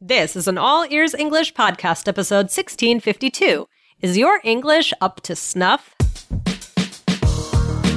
This is an All Ears English podcast, episode 1652. Is your English up to snuff?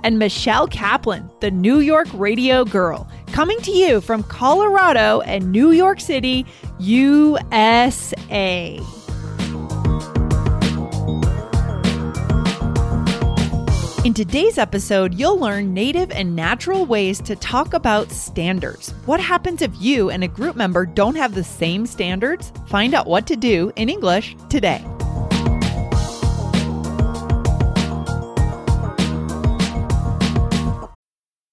and Michelle Kaplan, the New York radio girl, coming to you from Colorado and New York City, USA. In today's episode, you'll learn native and natural ways to talk about standards. What happens if you and a group member don't have the same standards? Find out what to do in English today.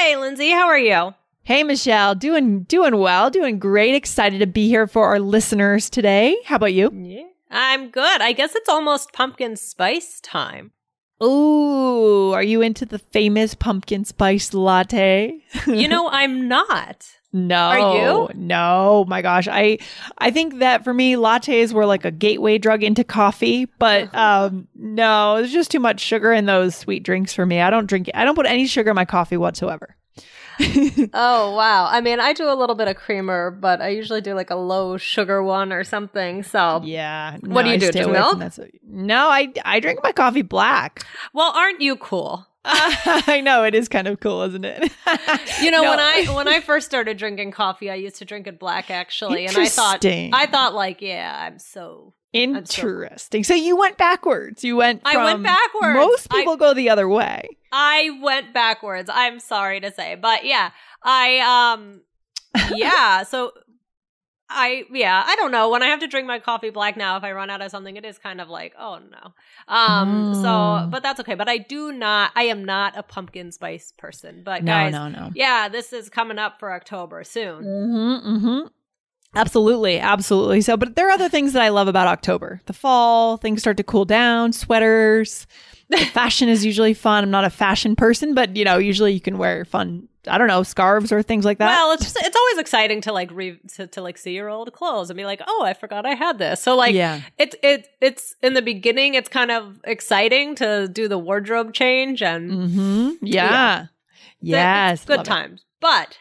Hey, Lindsay, how are you? Hey Michelle, doing doing well, doing great. Excited to be here for our listeners today. How about you? Yeah. I'm good. I guess it's almost pumpkin spice time. Ooh, are you into the famous pumpkin spice latte? you know, I'm not. No. Are you? No. My gosh. I I think that for me lattes were like a gateway drug into coffee, but um no, there's just too much sugar in those sweet drinks for me. I don't drink I don't put any sugar in my coffee whatsoever. oh wow! I mean, I do a little bit of creamer, but I usually do like a low sugar one or something. So yeah, what do you I do? Just milk? No, I I drink my coffee black. Well, aren't you cool? I know it is kind of cool, isn't it? you know, no. when I when I first started drinking coffee, I used to drink it black actually, and I thought I thought like, yeah, I'm so interesting. So, so, you went backwards. You went. I went backwards. Most people I, go the other way. I went backwards. I'm sorry to say, but yeah, I um, yeah. so I yeah, I don't know. When I have to drink my coffee black now, if I run out of something, it is kind of like, oh no. Um mm. so but that's okay. But I do not I am not a pumpkin spice person. But no, guys, no, no. Yeah, this is coming up for October soon. Mm-hmm, mm-hmm. Absolutely, absolutely. So, but there are other things that I love about October. The fall, things start to cool down, sweaters. Fashion is usually fun. I'm not a fashion person, but you know, usually you can wear fun I don't know, scarves or things like that. Well, it's just, it's always exciting to like re to, to like see your old clothes and be like, oh, I forgot I had this. So like, yeah, it's it it's in the beginning, it's kind of exciting to do the wardrobe change and mm-hmm. yeah, yeah. yes, good times. It. But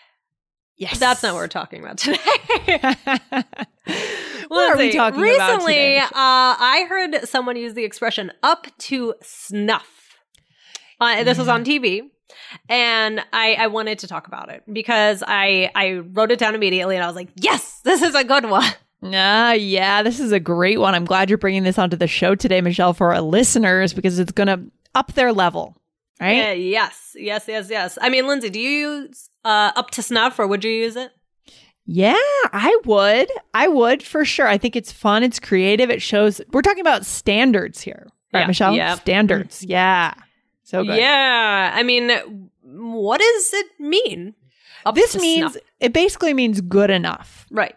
yes, that's not what we're talking about today. what are we talking recently, about Recently, uh, I heard someone use the expression "up to snuff." Uh, this yeah. was on TV and I, I wanted to talk about it because I I wrote it down immediately and I was like, yes, this is a good one. Ah, yeah, this is a great one. I'm glad you're bringing this onto the show today, Michelle, for our listeners because it's going to up their level, right? Yeah, yes, yes, yes, yes. I mean, Lindsay, do you use uh, up to snuff or would you use it? Yeah, I would. I would for sure. I think it's fun. It's creative. It shows. We're talking about standards here, right, yeah, Michelle? Yeah. Standards. Yeah. So good. Yeah. I mean, what does it mean? Up this means snuff? it basically means good enough. Right.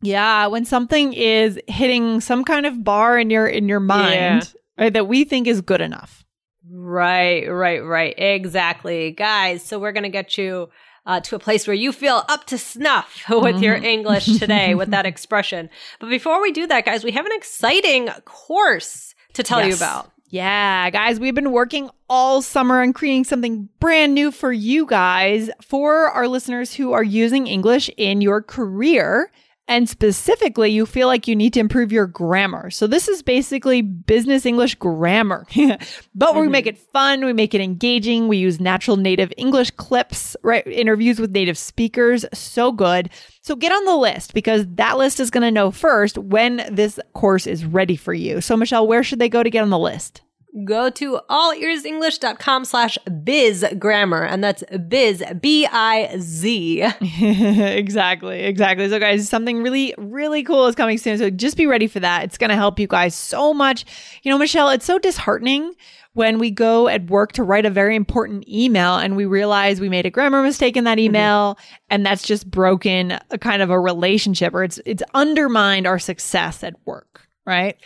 Yeah, when something is hitting some kind of bar in your in your mind yeah. right, that we think is good enough. Right, right, right. Exactly. Guys, so we're going to get you uh, to a place where you feel up to snuff with mm-hmm. your English today with that expression. But before we do that, guys, we have an exciting course to tell yes. you about. Yeah, guys, we've been working all summer on creating something brand new for you guys, for our listeners who are using English in your career. And specifically, you feel like you need to improve your grammar. So, this is basically business English grammar. but mm-hmm. we make it fun, we make it engaging. We use natural native English clips, right? Interviews with native speakers. So good. So, get on the list because that list is going to know first when this course is ready for you. So, Michelle, where should they go to get on the list? Go to allearsenglish.com slash biz grammar. And that's biz, B I Z. exactly, exactly. So, guys, something really, really cool is coming soon. So, just be ready for that. It's going to help you guys so much. You know, Michelle, it's so disheartening when we go at work to write a very important email and we realize we made a grammar mistake in that email mm-hmm. and that's just broken a kind of a relationship or it's it's undermined our success at work, right?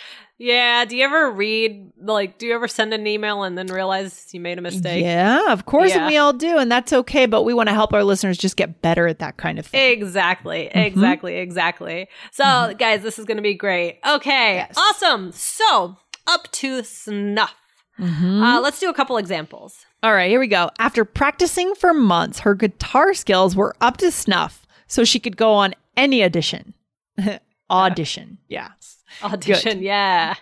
Yeah. Do you ever read, like, do you ever send an email and then realize you made a mistake? Yeah, of course. Yeah. And we all do. And that's okay. But we want to help our listeners just get better at that kind of thing. Exactly. Mm-hmm. Exactly. Exactly. So, mm-hmm. guys, this is going to be great. Okay. Yes. Awesome. So, up to snuff. Mm-hmm. Uh, let's do a couple examples. All right. Here we go. After practicing for months, her guitar skills were up to snuff. So she could go on any audition. audition. Yeah. Audition, Good. yeah.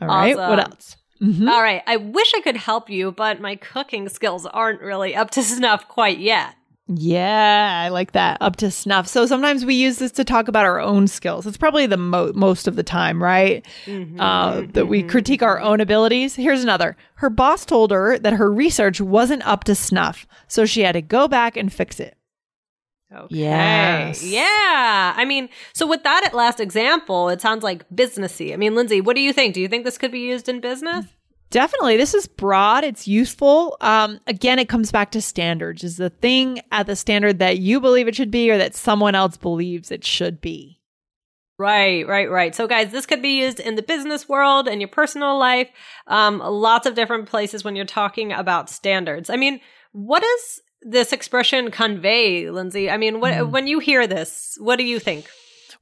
All right. Awesome. What else? Mm-hmm. All right. I wish I could help you, but my cooking skills aren't really up to snuff quite yet. Yeah, I like that. Up to snuff. So sometimes we use this to talk about our own skills. It's probably the mo- most of the time, right? Mm-hmm, uh, that we critique our own abilities. Here's another. Her boss told her that her research wasn't up to snuff, so she had to go back and fix it. Okay. Yes. Yeah. I mean, so with that at last example, it sounds like businessy. I mean, Lindsay, what do you think? Do you think this could be used in business? Definitely. This is broad. It's useful. Um, again, it comes back to standards. Is the thing at the standard that you believe it should be or that someone else believes it should be? Right, right, right. So, guys, this could be used in the business world, in your personal life, um, lots of different places when you're talking about standards. I mean, what does this expression convey, Lindsay? I mean, what, mm. when you hear this, what do you think?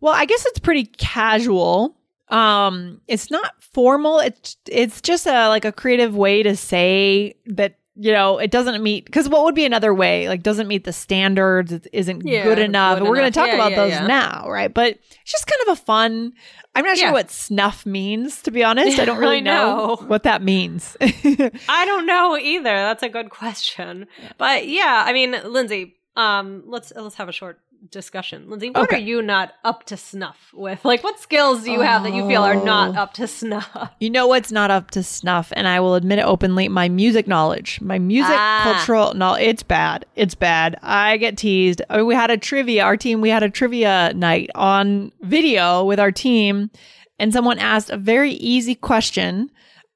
Well, I guess it's pretty casual. Um, it's not formal. It's it's just a like a creative way to say that you know it doesn't meet because what would be another way? Like doesn't meet the standards it isn't yeah, good enough. Good we're going to talk yeah, about yeah, those now right? But it's just kind of a fun i'm not sure what snuff means to be honest. I don't really I know. know. what that means. I don't know either. That's a good question. But yeah i mean lindsay um let's let's have a short discussion. Lindsay, what okay. are you not up to snuff with? Like, what skills do you have that you feel are not oh. up to snuff? You know what's not up to snuff, and I will admit it openly my music knowledge. My music ah. cultural knowledge, it's bad. It's bad. I get teased. I mean, we had a trivia, our team, we had a trivia night on video with our team, and someone asked a very easy question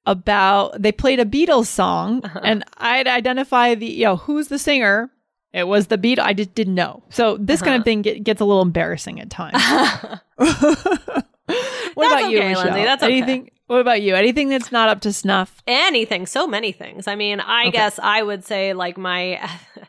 about they played a Beatles song uh-huh. and I'd identify the you know who's the singer it was the beat. I just didn't know. So this uh-huh. kind of uh-huh. thing get, gets a little embarrassing at times. what about you, Michelle? Lindsay, that's okay. Anything? What about you? Anything that's not up to snuff? Anything. So many things. I mean, I okay. guess I would say like my.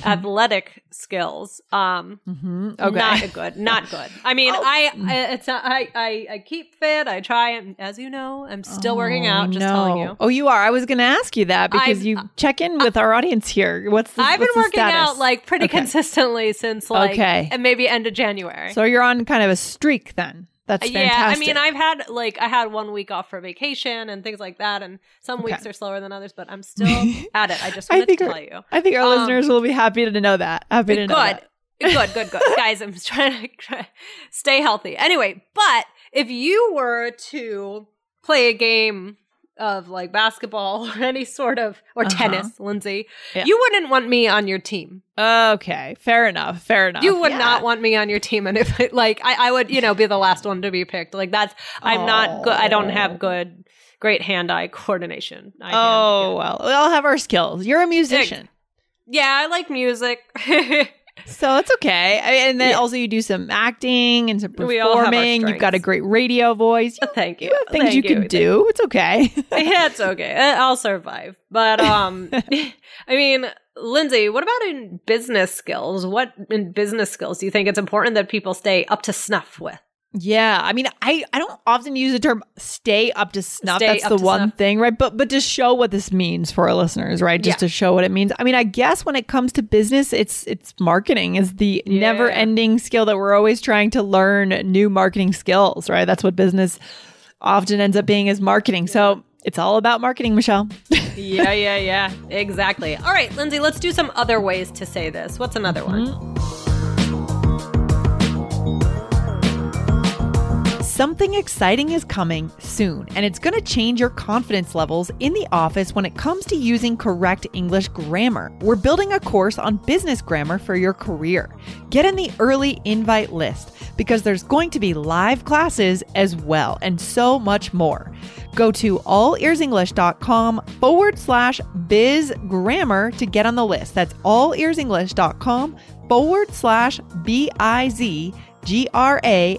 athletic skills. Um, mm-hmm. okay. not good. Not good. I mean, oh. I, I it's not, I, I I keep fit. I try, and as you know, I'm still oh, working out. Just no. telling you. Oh, you are. I was going to ask you that because I've, you check in with uh, our audience here. What's the, I've what's been working status? out like pretty okay. consistently since like okay. and maybe end of January. So you're on kind of a streak then. That's fantastic. Yeah, I mean, I've had like I had one week off for vacation and things like that, and some okay. weeks are slower than others, but I'm still at it. I just wanted I think to tell you. I think our um, listeners will be happy to know that. Happy to know good. that. Good, good, good. Guys, I'm trying to stay healthy. Anyway, but if you were to play a game of like basketball or any sort of or uh-huh. tennis, Lindsay, yeah. you wouldn't want me on your team. Okay, fair enough. Fair enough. You would yeah. not want me on your team, and if it, like I, I would, you know, be the last one to be picked. Like that's I'm oh. not good. I don't have good, great hand-eye coordination. I oh well, we all have our skills. You're a musician. Yeah, I like music. So it's okay. I, and then yeah. also you do some acting and some performing. You've got a great radio voice. You, Thank you. you things Thank you, you can do. It's okay. yeah, it's okay. I'll survive. But um, I mean, Lindsay, what about in business skills? What in business skills do you think it's important that people stay up to snuff with? Yeah, I mean, I I don't often use the term "stay up to snuff." Stay That's the one snuff. thing, right? But but to show what this means for our listeners, right? Just yeah. to show what it means. I mean, I guess when it comes to business, it's it's marketing is the yeah. never-ending skill that we're always trying to learn new marketing skills, right? That's what business often ends up being is marketing. So it's all about marketing, Michelle. yeah, yeah, yeah, exactly. All right, Lindsay, let's do some other ways to say this. What's another mm-hmm. one? Something exciting is coming soon, and it's going to change your confidence levels in the office when it comes to using correct English grammar. We're building a course on business grammar for your career. Get in the early invite list because there's going to be live classes as well, and so much more. Go to allearsenglish.com forward slash biz grammar to get on the list. That's allearsenglish.com forward slash B I Z G R A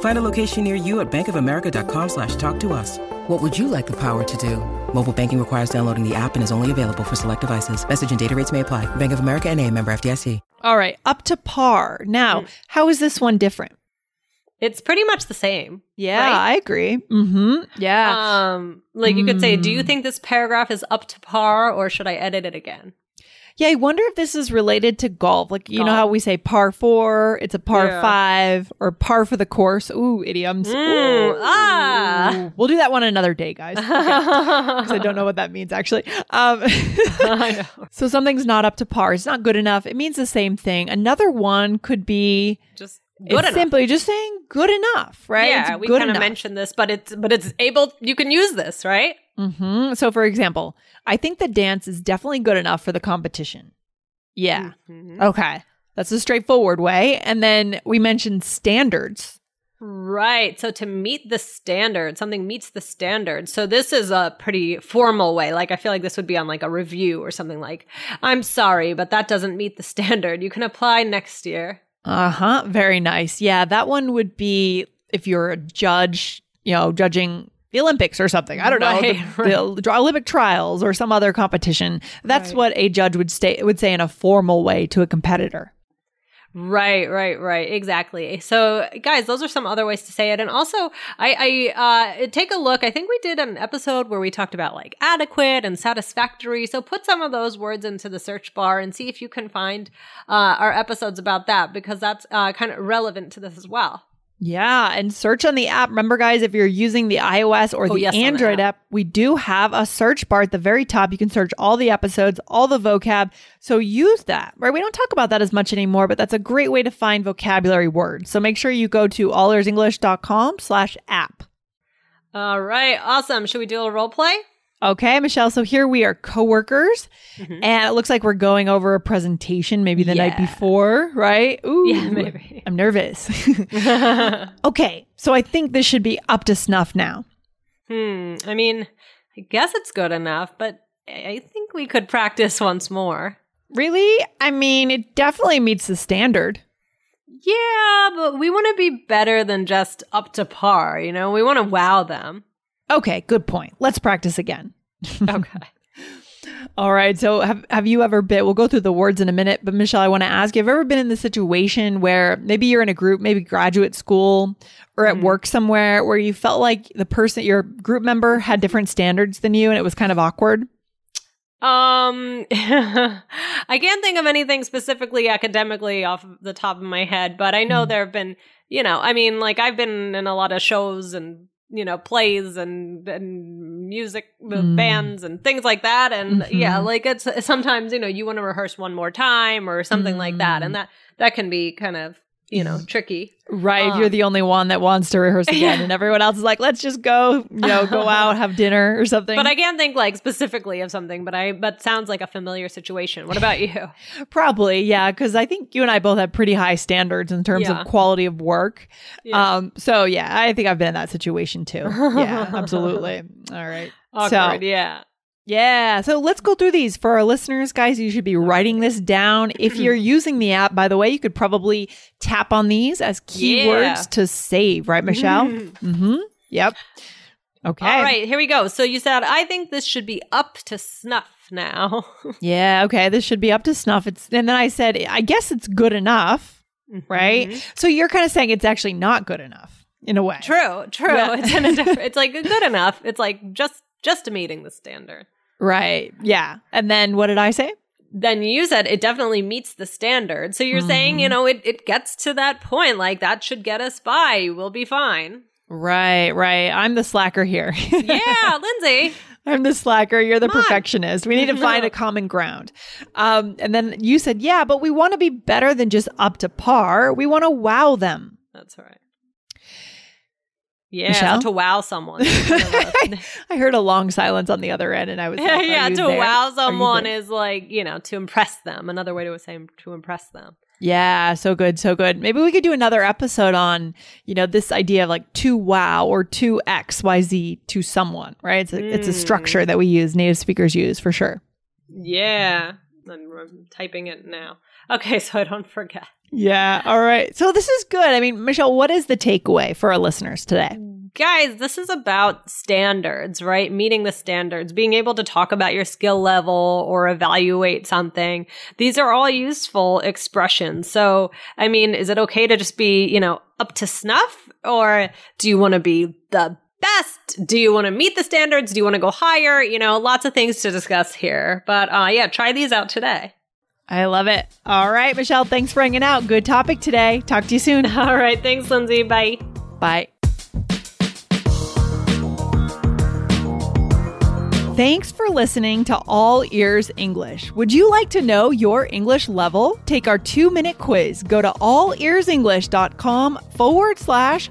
Find a location near you at bankofamerica.com slash talk to us. What would you like the power to do? Mobile banking requires downloading the app and is only available for select devices. Message and data rates may apply. Bank of America and a member FDIC. All right, up to par. Now, how is this one different? It's pretty much the same. Yeah, right? I agree. Mm-hmm. Yeah. Um, like you could say, do you Mm. think this paragraph is up to par, or should I edit it again? Yeah, I wonder if this is related to golf. Like, you know how we say par four, it's a par Yeah. five, or par for the course. Ooh, idioms. Mm, Ooh. ah. We'll do that one another day, guys. Because I don't know what that means, actually. Um, so something's not up to par. It's not good enough. It means the same thing. Another one could be Just it's good enough. simply just saying good enough, right? Yeah, It's we kind of mentioned this, but it's but it's able. You can use this, right? Hmm So, for example, I think the dance is definitely good enough for the competition. Yeah. Mhm. Okay. That's a straightforward way. And then we mentioned standards. Right. So to meet the standard, something meets the standard. So this is a pretty formal way. Like I feel like this would be on like a review or something like, I'm sorry, but that doesn't meet the standard. You can apply next year. Uh huh. Very nice. Yeah. That one would be if you're a judge, you know, judging the Olympics or something. I don't know. Right, the, the Olympic trials or some other competition. That's Right. what a judge would stay would say in a formal way to a competitor. Right, right, right. Exactly. So, guys, those are some other ways to say it. And also, I, I uh, take a look. I think we did an episode where we talked about like adequate and satisfactory. So, put some of those words into the search bar and see if you can find uh, our episodes about that because that's uh, kind of relevant to this as well. Yeah, and search on the app. Remember, guys, if you're using the iOS or Oh, the yes, on the Android app. app, we do have a search bar at the very top. You can search all the episodes, all the vocab. So use that, right? We don't talk about that as much anymore, but that's a great way to find vocabulary words. So make sure you go to allearsenglish.com slash app. All right, awesome. Should we do a role play? Okay, Michelle. So here we are coworkers, and it looks like we're going over a presentation maybe the night before, right? Ooh, Yeah, maybe. I'm nervous. okay, so I think this should be up to snuff now. Hmm. I mean, I guess it's good enough, but I I think we could practice once more. Really? I mean, it definitely meets the standard. Yeah, but we want to be better than just up to par, you know? We want to wow them. Okay, good point. Let's practice again. Okay. All right. So, have have you ever been? We'll go through the words in a minute, but Michelle, I want to ask you: Have you ever been in the situation where maybe you're in a group, maybe graduate school or at work somewhere, where you felt like the person, your group member, had different standards than you, and it was kind of awkward? Um, I can't think of anything specifically academically off the top of my head, but I know there have been, you know, I mean, like I've been in a lot of shows and you know plays and and music Mm. bands and things like that and Mhm. yeah like it's sometimes you know you want to rehearse one more time or something like that and that that can be kind of you know tricky Right. if you're Um, the only one that wants to rehearse again, and everyone else is like, "Let's just go, you know, go out, have dinner or something." but i can't think like specifically of something but i but sounds like a familiar situation what about you Probably, yeah, because I think you and I both have pretty high standards in terms Yeah. of quality of work. Yeah. Um, so yeah, I think I've been in that situation too. Yeah, absolutely. All right. awkward So yeah yeah, so let's go through these for our listeners, guys. You should be writing this down. If you're using the app, by the way, you could probably tap on these as keywords Yeah. to save, right, Michelle? mm-hmm. Yep. Okay. All right, here we go. So you said, I think this should be up to snuff now. Yeah. Okay. This should be up to snuff. It's and then I said, I guess it's good enough. right? Mhm. So you're kind of saying it's actually not good enough in a way. True, true. Yeah. It's in a different, it's like good enough. It's like just just meeting the standard. Right. Yeah. And then what did I say? Then you said it definitely meets the standard. So you're mm-hmm. saying, you know, it, it gets to that point. Like that should get us by. We'll be fine. Right, right. I'm the slacker here. yeah, Lindsay. I'm the slacker. You're the Come perfectionist. On. We need to find a common ground. Um, and then you said, yeah, but we want to be better than just up to par. We want to wow them. That's right. Yeah, to wow someone. I heard a long silence on the other end, and I was like, yeah, to there? wow someone is like you know to impress them. Another way to say to impress them. Yeah, so good, so good. Maybe we could do another episode on, you know, this idea of like to wow or to XYZ to someone, right? It's a, mm. it's a structure mm. that we use, native speakers use for sure. Yeah. I'm, I'm typing it now. Okay, so I don't forget. Yeah. All right. So this is good. I mean, Michelle, what is the takeaway for our listeners today? Guys, this is about standards, right? Meeting the standards, being able to talk about your skill level or evaluate something. These are all useful expressions. So, I mean, is it okay to just be, you know, up to snuff? Or do you want to be the best? Do you want to meet the standards? Do you want to go higher? You know, lots of things to discuss here. But uh, yeah, try these out today. I love it. All right, Michelle, thanks for hanging out. Good topic today. Talk to you soon. All right. Thanks, Lindsay. Bye. Bye. Thanks for listening to All Ears English. Would you like to know your English level? Take our two minute quiz. Go to allearsenglish.com forward slash